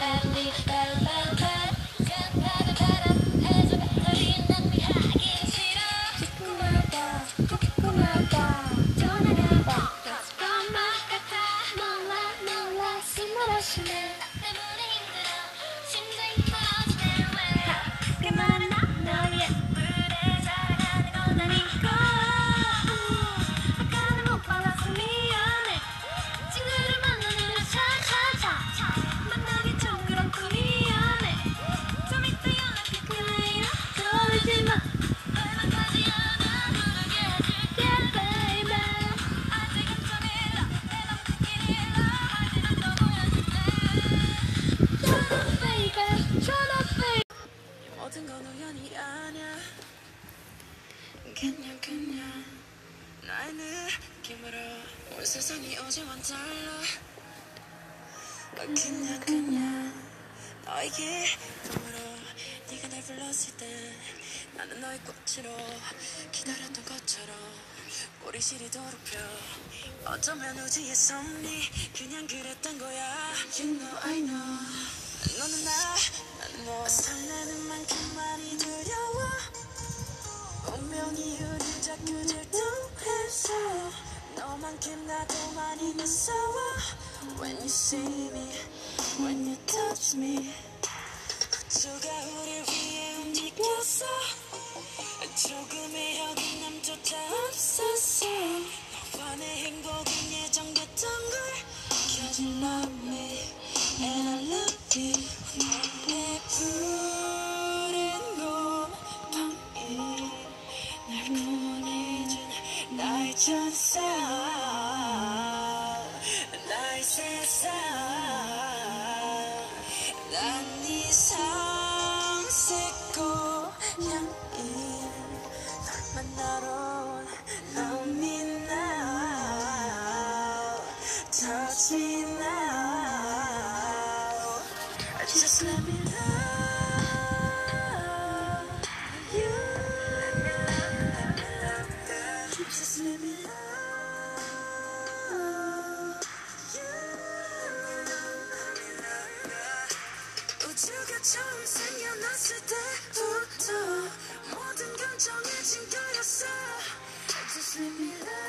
우리 모든 건 우연이 아니야. 그냥 그냥 나의 느낌으로 온 세상이 어제와는 달라. 그냥 그냥 너의 기쁨으로 네가 날 불렀을 때 나는 너의 꽃으로 기다렸던 것처럼 우리 실이 더럽혀 어쩌면 우주의 섭리 그냥 그랬던 거야. You know I know. 너는 나 설레는 만큼 많이 두려워. 운명이 우릴 자꾸 질투해서 너만큼 나도 많이 무서워. When you see me When you touch me 우주가 우릴 위해 움직였어 조금의 어긋남조차 없었어 너와 내 행복은 예정됐던 걸 you love 구원해준 나의 천사 나의 세상 난네 상색 고향이 널 만나러 온 Love me now Touch me now Just let me love 그 처음 생겨났을 때부터 모든 감정에 진거였어. Just let me love